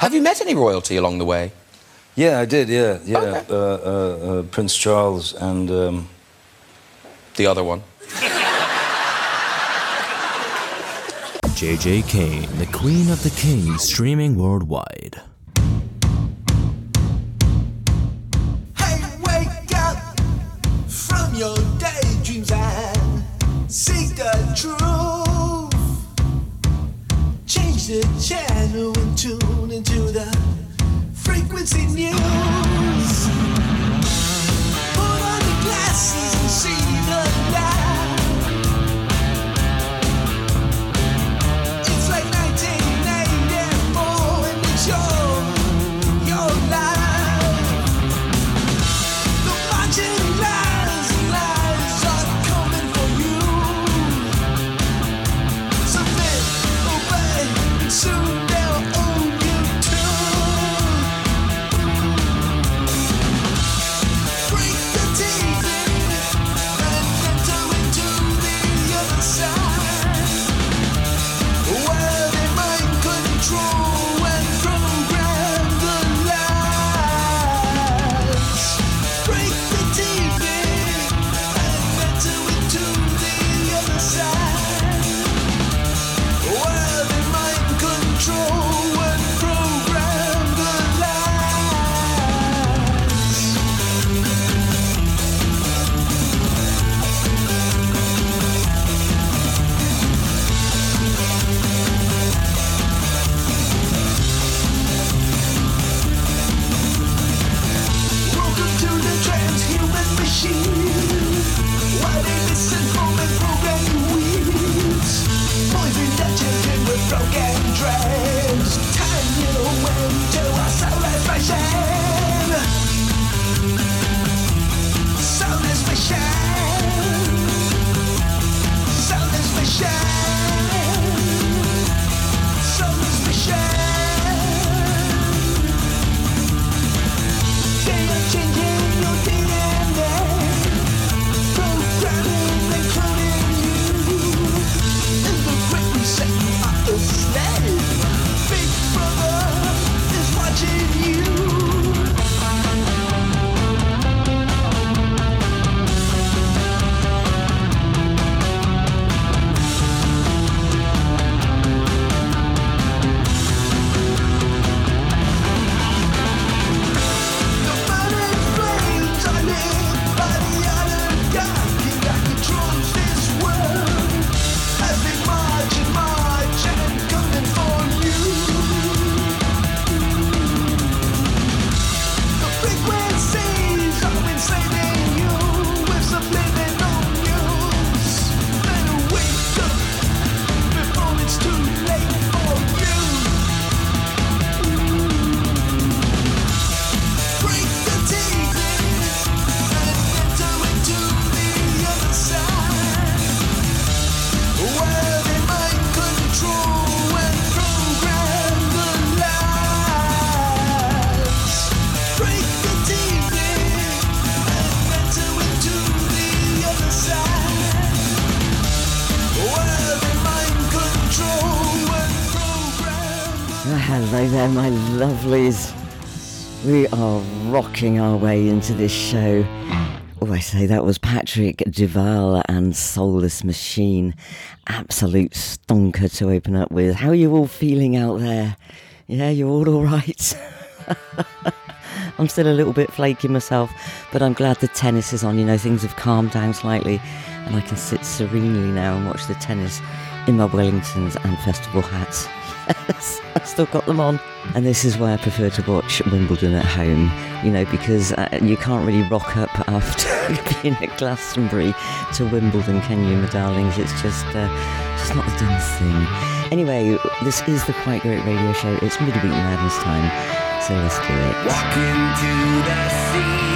Have you met any royalty along the way? Yeah, I did. Yeah, yeah. Okay. Uh, uh, uh, Prince Charles and um, The other one. JJ Kane, the Queen of the Kings, streaming worldwide. Hey, wake up from your daydreams and seek the truth. The channel and tune into the frequency news. Put on the glasses and see the rocking our way into this show. Mm. Oh, I say that was Patrick Doval and Soulless Machine. Absolute stonker to open up with. How are you all feeling out there? Yeah, you're all alright? I'm still a little bit flaky myself, but I'm glad the tennis is on. You know, things have calmed down slightly, and I can sit serenely now and watch the tennis in my Wellingtons and festival hats. I've still got them on. And this is why I prefer to watch Wimbledon at home, you know, because uh, you can't really rock up after being at Glastonbury to Wimbledon, can you, my darlings? It's just, uh, just not the done thing. Anyway, this is the Quite Great Radio Show. It's midweek madness time, so let's do it. The sea.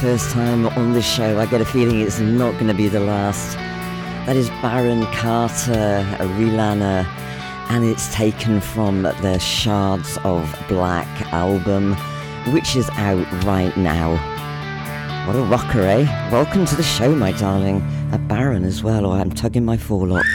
first time on the show. I get a feeling it's not going to be the last. That is Baron Carta, a Relaner, and it's taken from the Shards of Black album, which is out right now. What a rocker, eh? Welcome to the show, my darling. A Baron as well, or I'm tugging my forelock.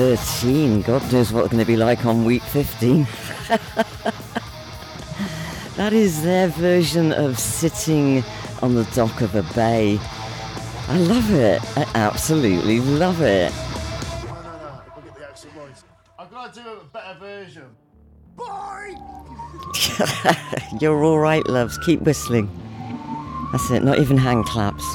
13. God knows what's going to be like on week 15. that is their version of sitting on the dock of a bay. I love it. I absolutely love it. I've to do a better version. Boy! You're all right, loves. Keep whistling. That's it. Not even hand claps.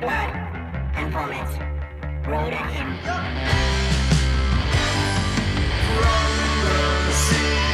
Blood, and vomit, roared at him. The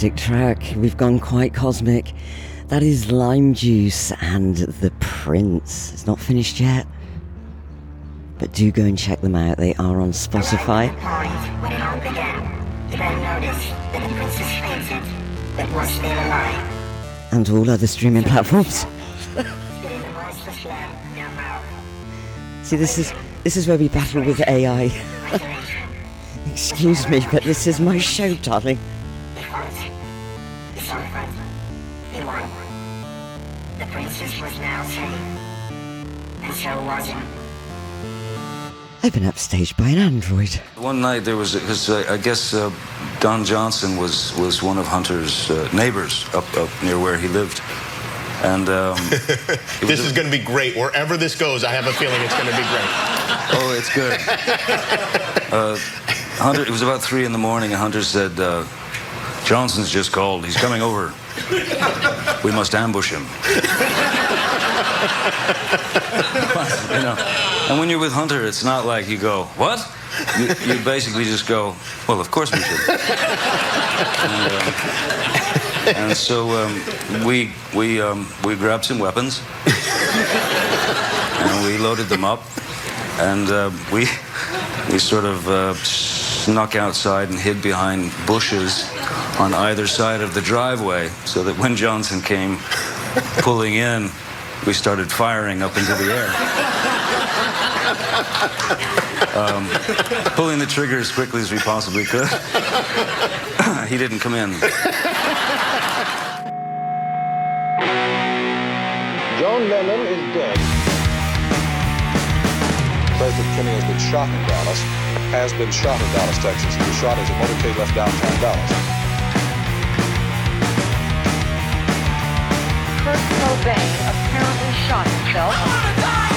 fantastic track. We've gone quite cosmic. That is Lime Juice and The Prince. It's not finished yet. But do go and check them out. They are on Spotify. when it all began, noticed that the fainted, but was still alive. And all other streaming platforms. Spitting the monster's blood in their mouth. See, this is this is where we battle with AI. Excuse me, but this is my show, darling. The was now. And so was him. I've been upstaged by an android. One night there was, because uh, I guess uh, Don Johnson was, was one of Hunter's uh, neighbors up, up near where he lived. And um, it was This is going to be great. Wherever this goes, I have a feeling it's going to be great. Oh, it's good. uh, Hunter, it was about three in the morning, and Hunter said, uh, Johnson's just called. He's coming over. We must ambush him. you know, and when you're with Hunter, it's not like you go, what? You, you basically just go, well, of course we should. And, uh, and so um, we, we, um, we grabbed some weapons and we loaded them up and uh, we we sort of uh, snuck outside and hid behind bushes on either side of the driveway so that when Johnson came pulling in, we started firing up into the air. Um, pulling the trigger as quickly as we possibly could. he didn't come in. John Lennon is dead. President Kennedy has been shot in Dallas, has been shot in Dallas, Texas. He was shot as a motorcade left downtown Dallas. Kurt Cobain apparently shot himself.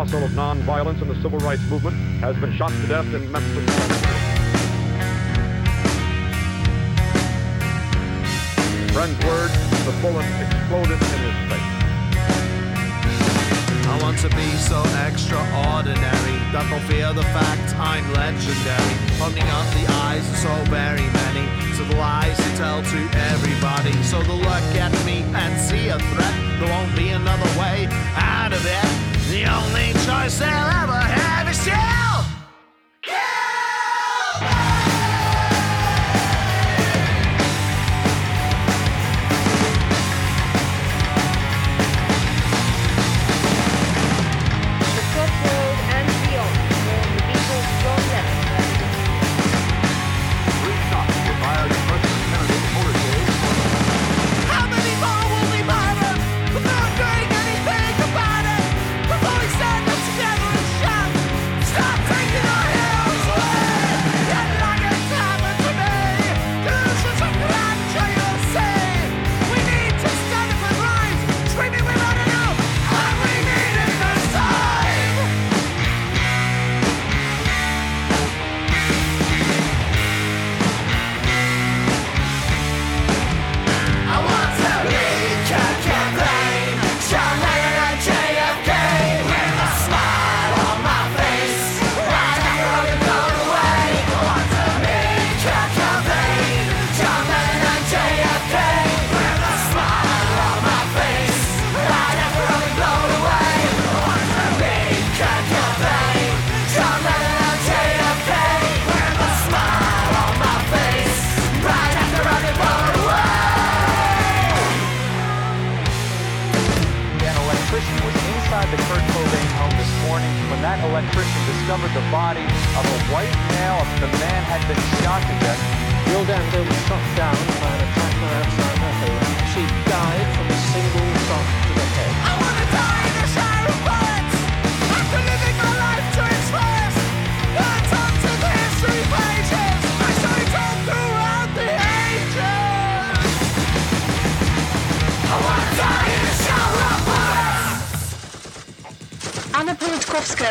apostle of nonviolence in the civil rights movement, has been shot to death in Memphis. Friend's word, the bullet exploded in his face. I want to be so extraordinary that they'll fear the fact I'm legendary. Opening up the eyes of so very many, so the lies to tell to everybody. So they'll look at me and see a threat. There won't be another way out of it. The only choice they'll ever have is you.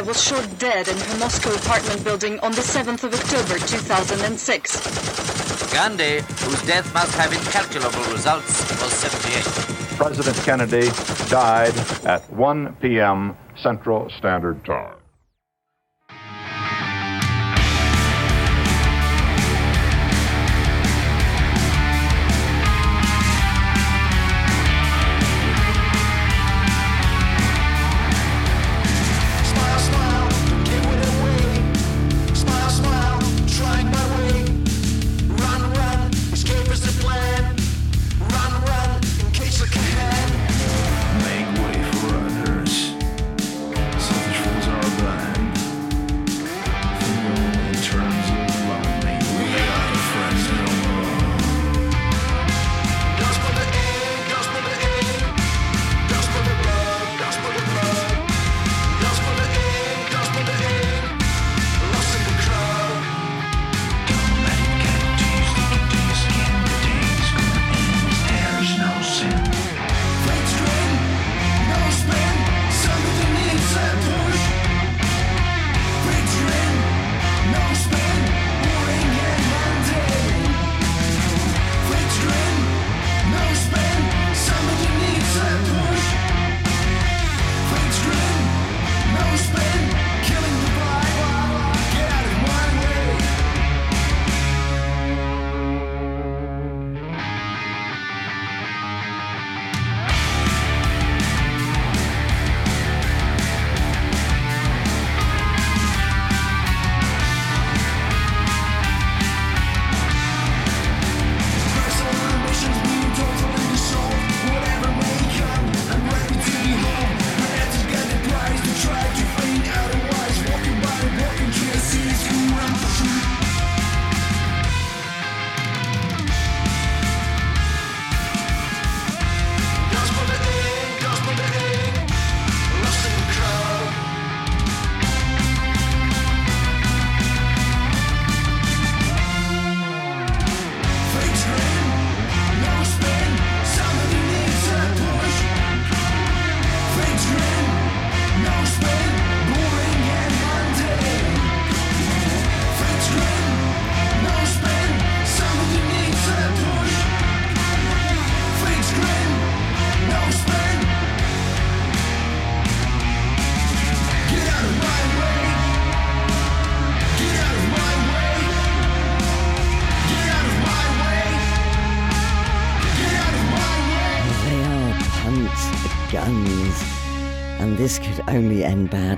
Was shot dead in her Moscow apartment building on the 7th of October 2006. Gandhi, whose death must have incalculable results, was 78. President Kennedy died at 1 p.m. Central Standard Time.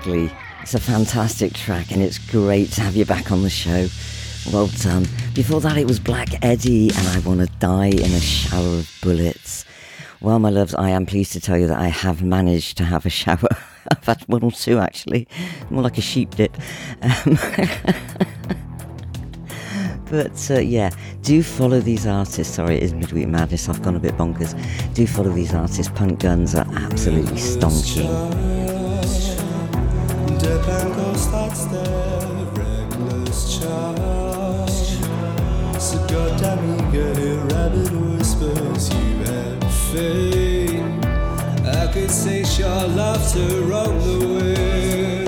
It's a fantastic track and it's great to have you back on the show. Well done. Before that, it was Black Eddy and I Want to Die in a Shower of Bullets. Well, my loves, I am pleased to tell you that I have managed to have a shower. I've had one or two actually, more like a sheep dip. Um, but uh, yeah, do follow these artists. Sorry, it is Midweek Madness. I've gone a bit bonkers. Do follow these artists. Punt Guns are absolutely stonking. Death and ghost starts their reckless charge. So goddamn eager, rabbit whispers you had fame. I could say your laughter on the way.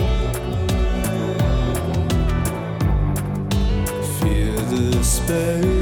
Fear the space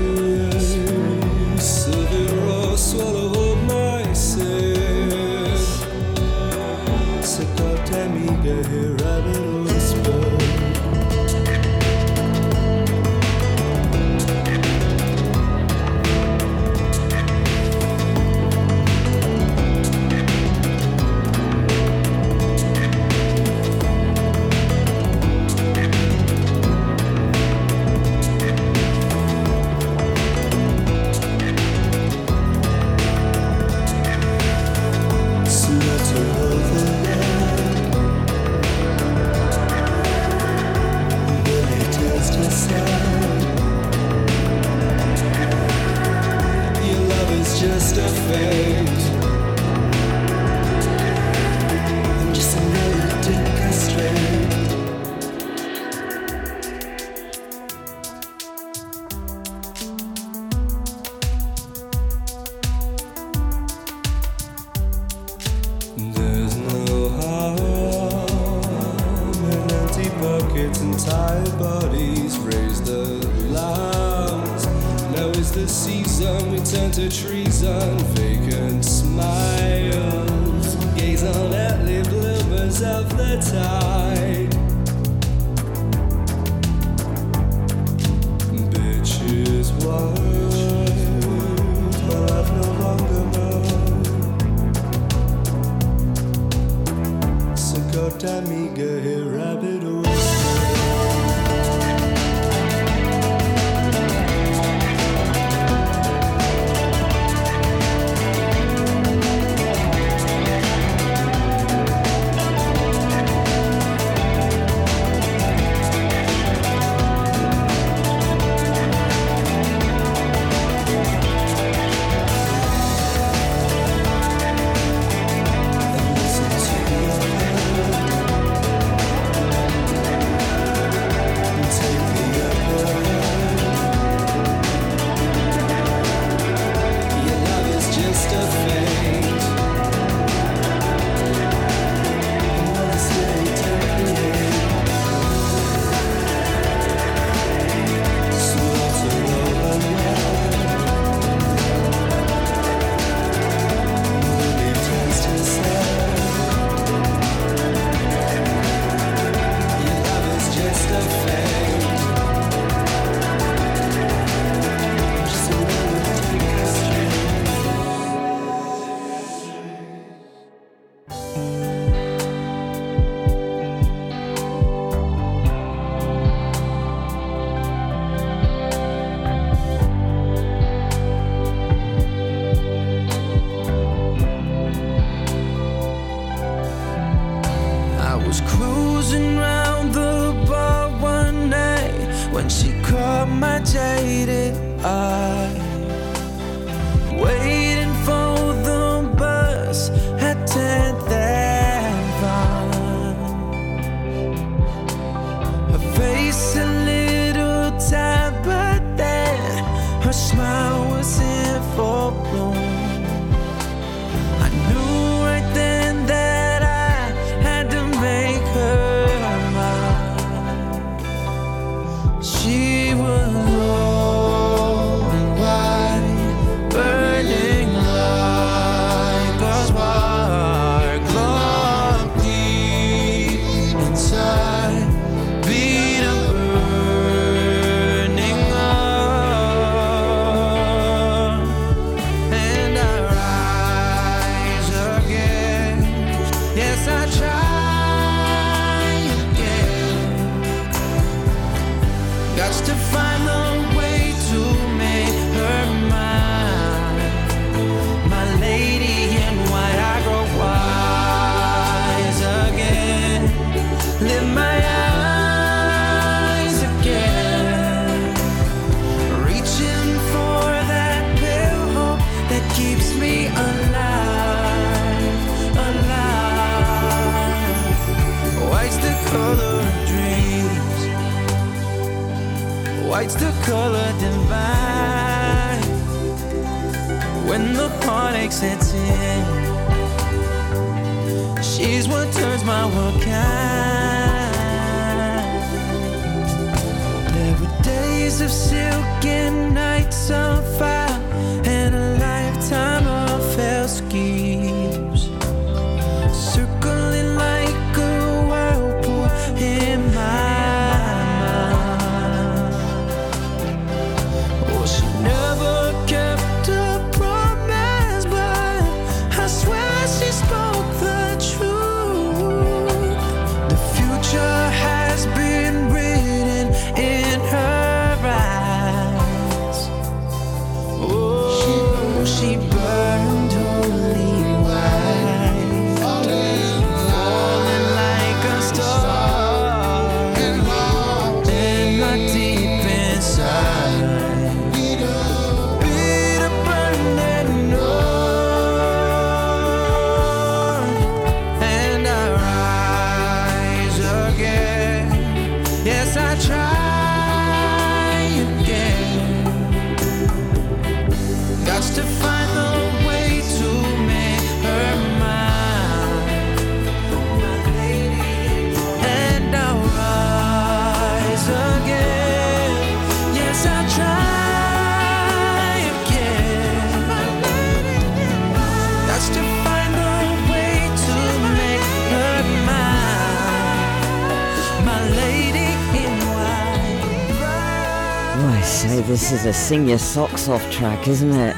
is a sing your socks off track, isn't it?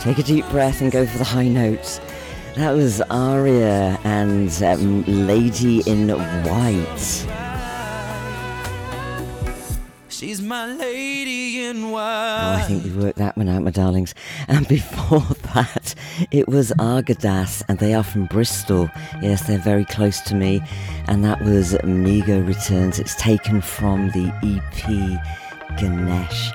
Take a deep breath and go for the high notes. That was Aria and um, Lady in White. She's my lady in white. Oh, I think we worked that one out, my darlings. And before that, it was Argadas, and they are from Bristol. Yes, they're very close to me. And that was Meagre Returns. It's taken from the EP Ganesh.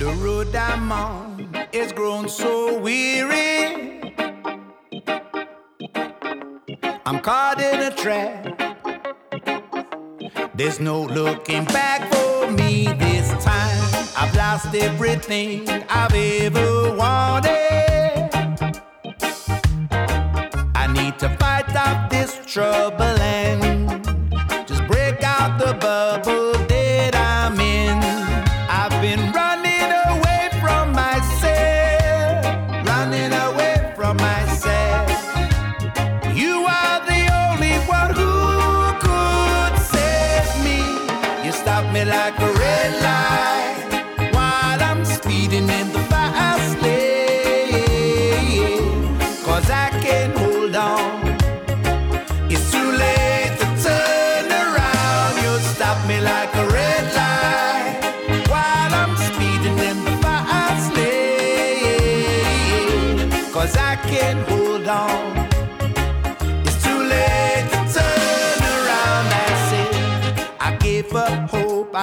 The road I'm on is grown so weary. I'm caught in a trap. There's no looking back for me this time. I've lost everything I've ever wanted. I need to fight out this trouble and just break out the bubble.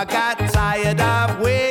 I got tired of waiting.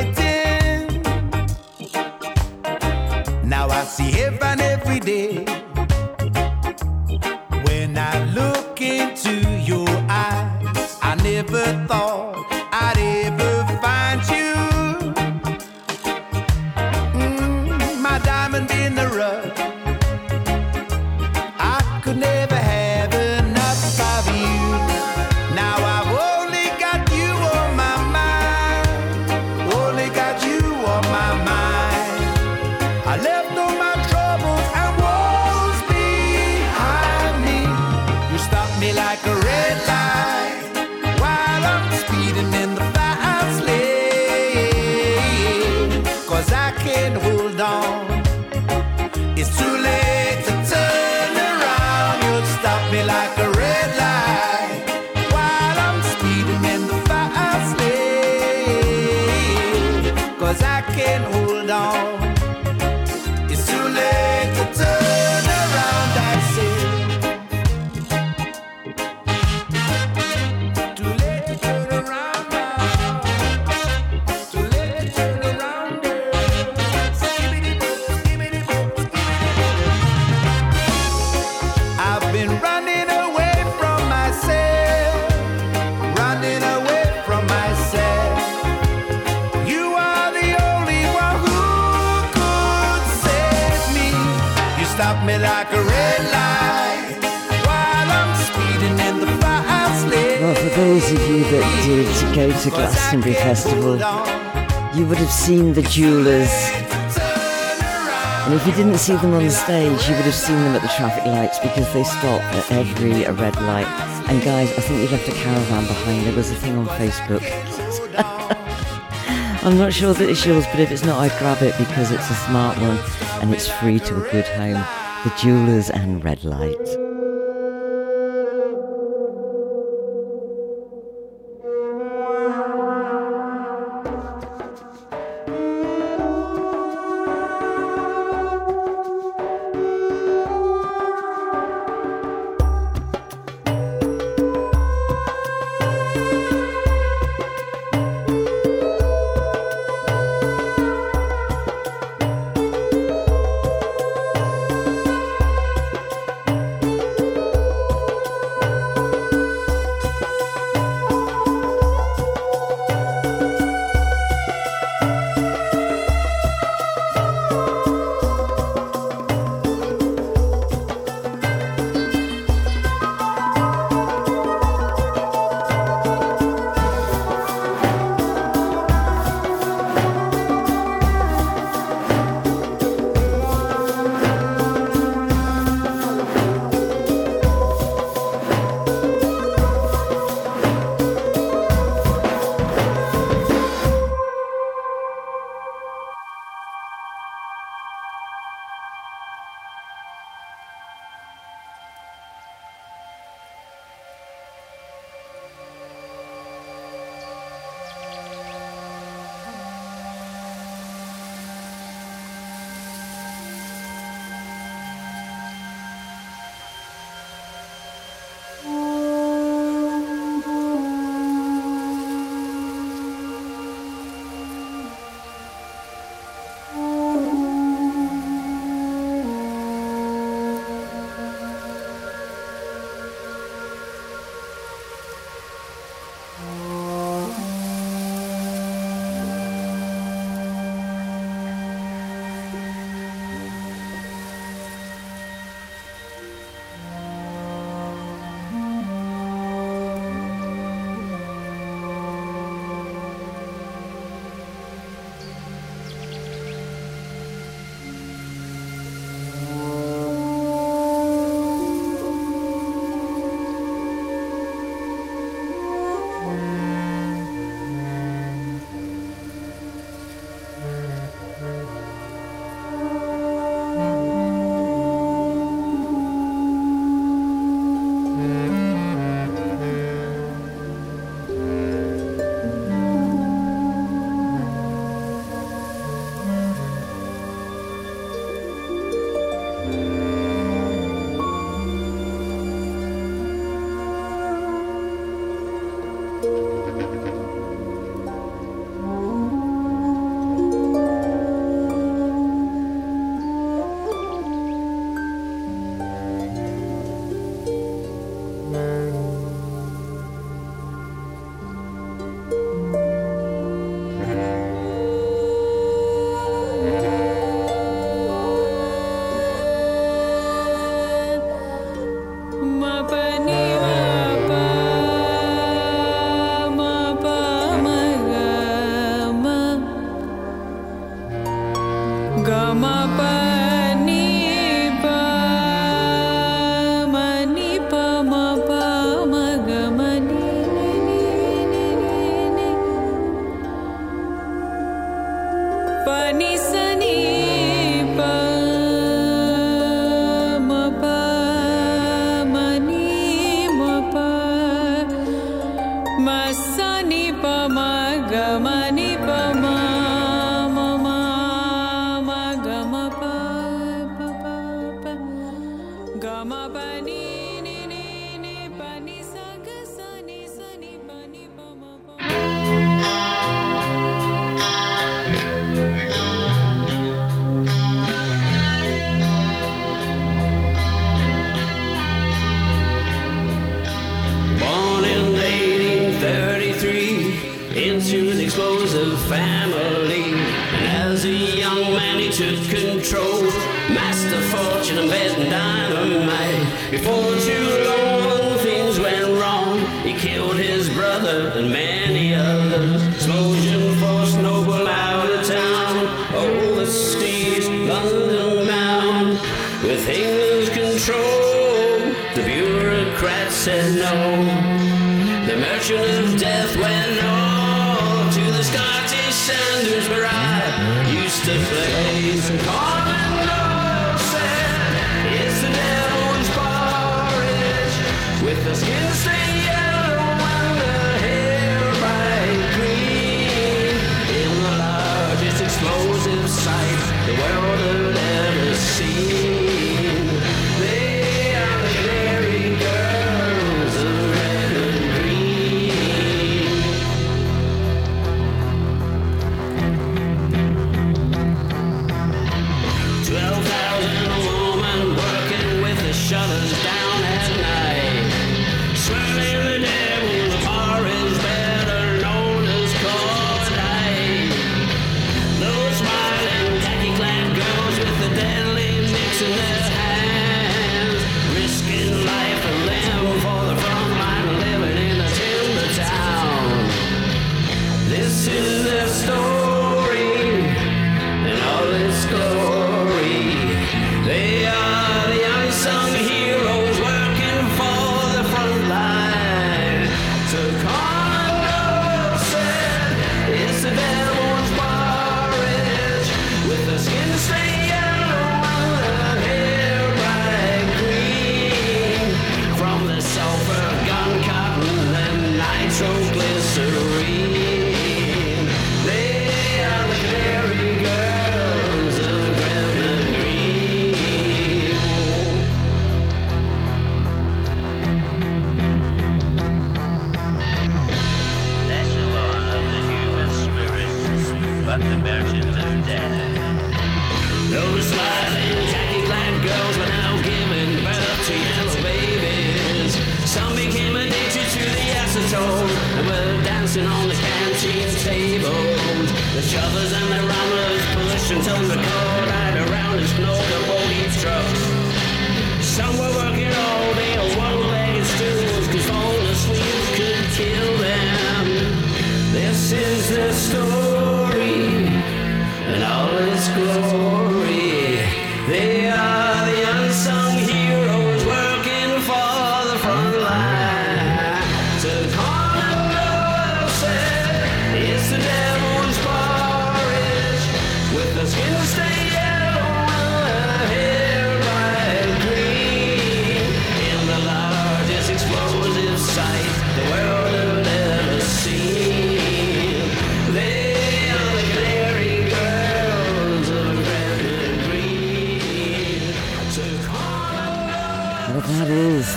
Me like a red light while I'm speeding in the fast lane. Well, for those of you that did go to Glastonbury Festival, you would have seen the Dualers. And if you didn't see them on the stage, you would have seen them at the traffic lights because they stop at every red light. And guys, I think you left a caravan behind. There was a thing on Facebook. I'm not sure that it's yours, but if it's not, I'd grab it because it's a smart one and it's free to a good home. The Dualers and Red Light. sight. The world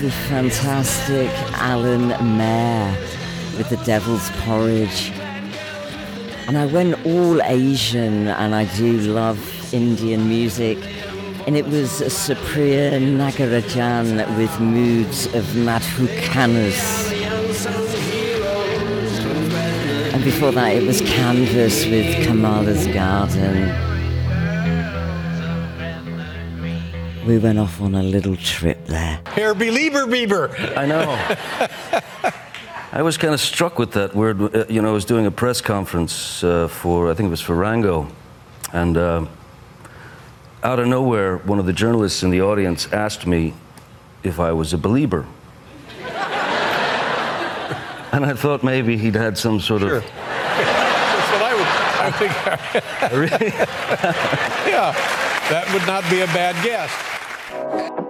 the fantastic Alan Mair with the Devil's Porridge. And I went all Asian, and I do love Indian music. And it was Supriya Nagarajan with moods of Madhukauns. And before that, it was Kanvas with Kamala's Garden. we went off on a little trip there. Here, believer Bieber. I know. I was kind of struck with that word. Uh, you know, I was doing a press conference uh, for, I think it was for Rango, and uh, out of nowhere, one of the journalists in the audience asked me if I was a believer. and I thought maybe he'd had some sort sure. of. That's what I would. I think. really? yeah, that would not be a bad guess. Bye.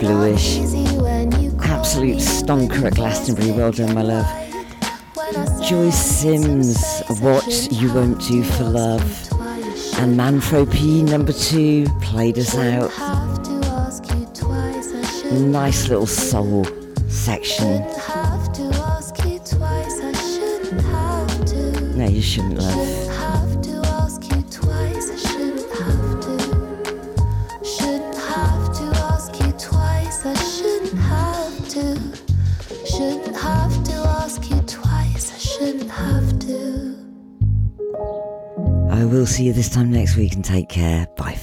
bluish. Absolute stonker at Glastonbury. Well done, my love. Joyce Sims, What You Won't Do for Love. And Manfro P number two played us out. Nice little soul section. No, you shouldn't, love. See you this time next week and take care. Bye.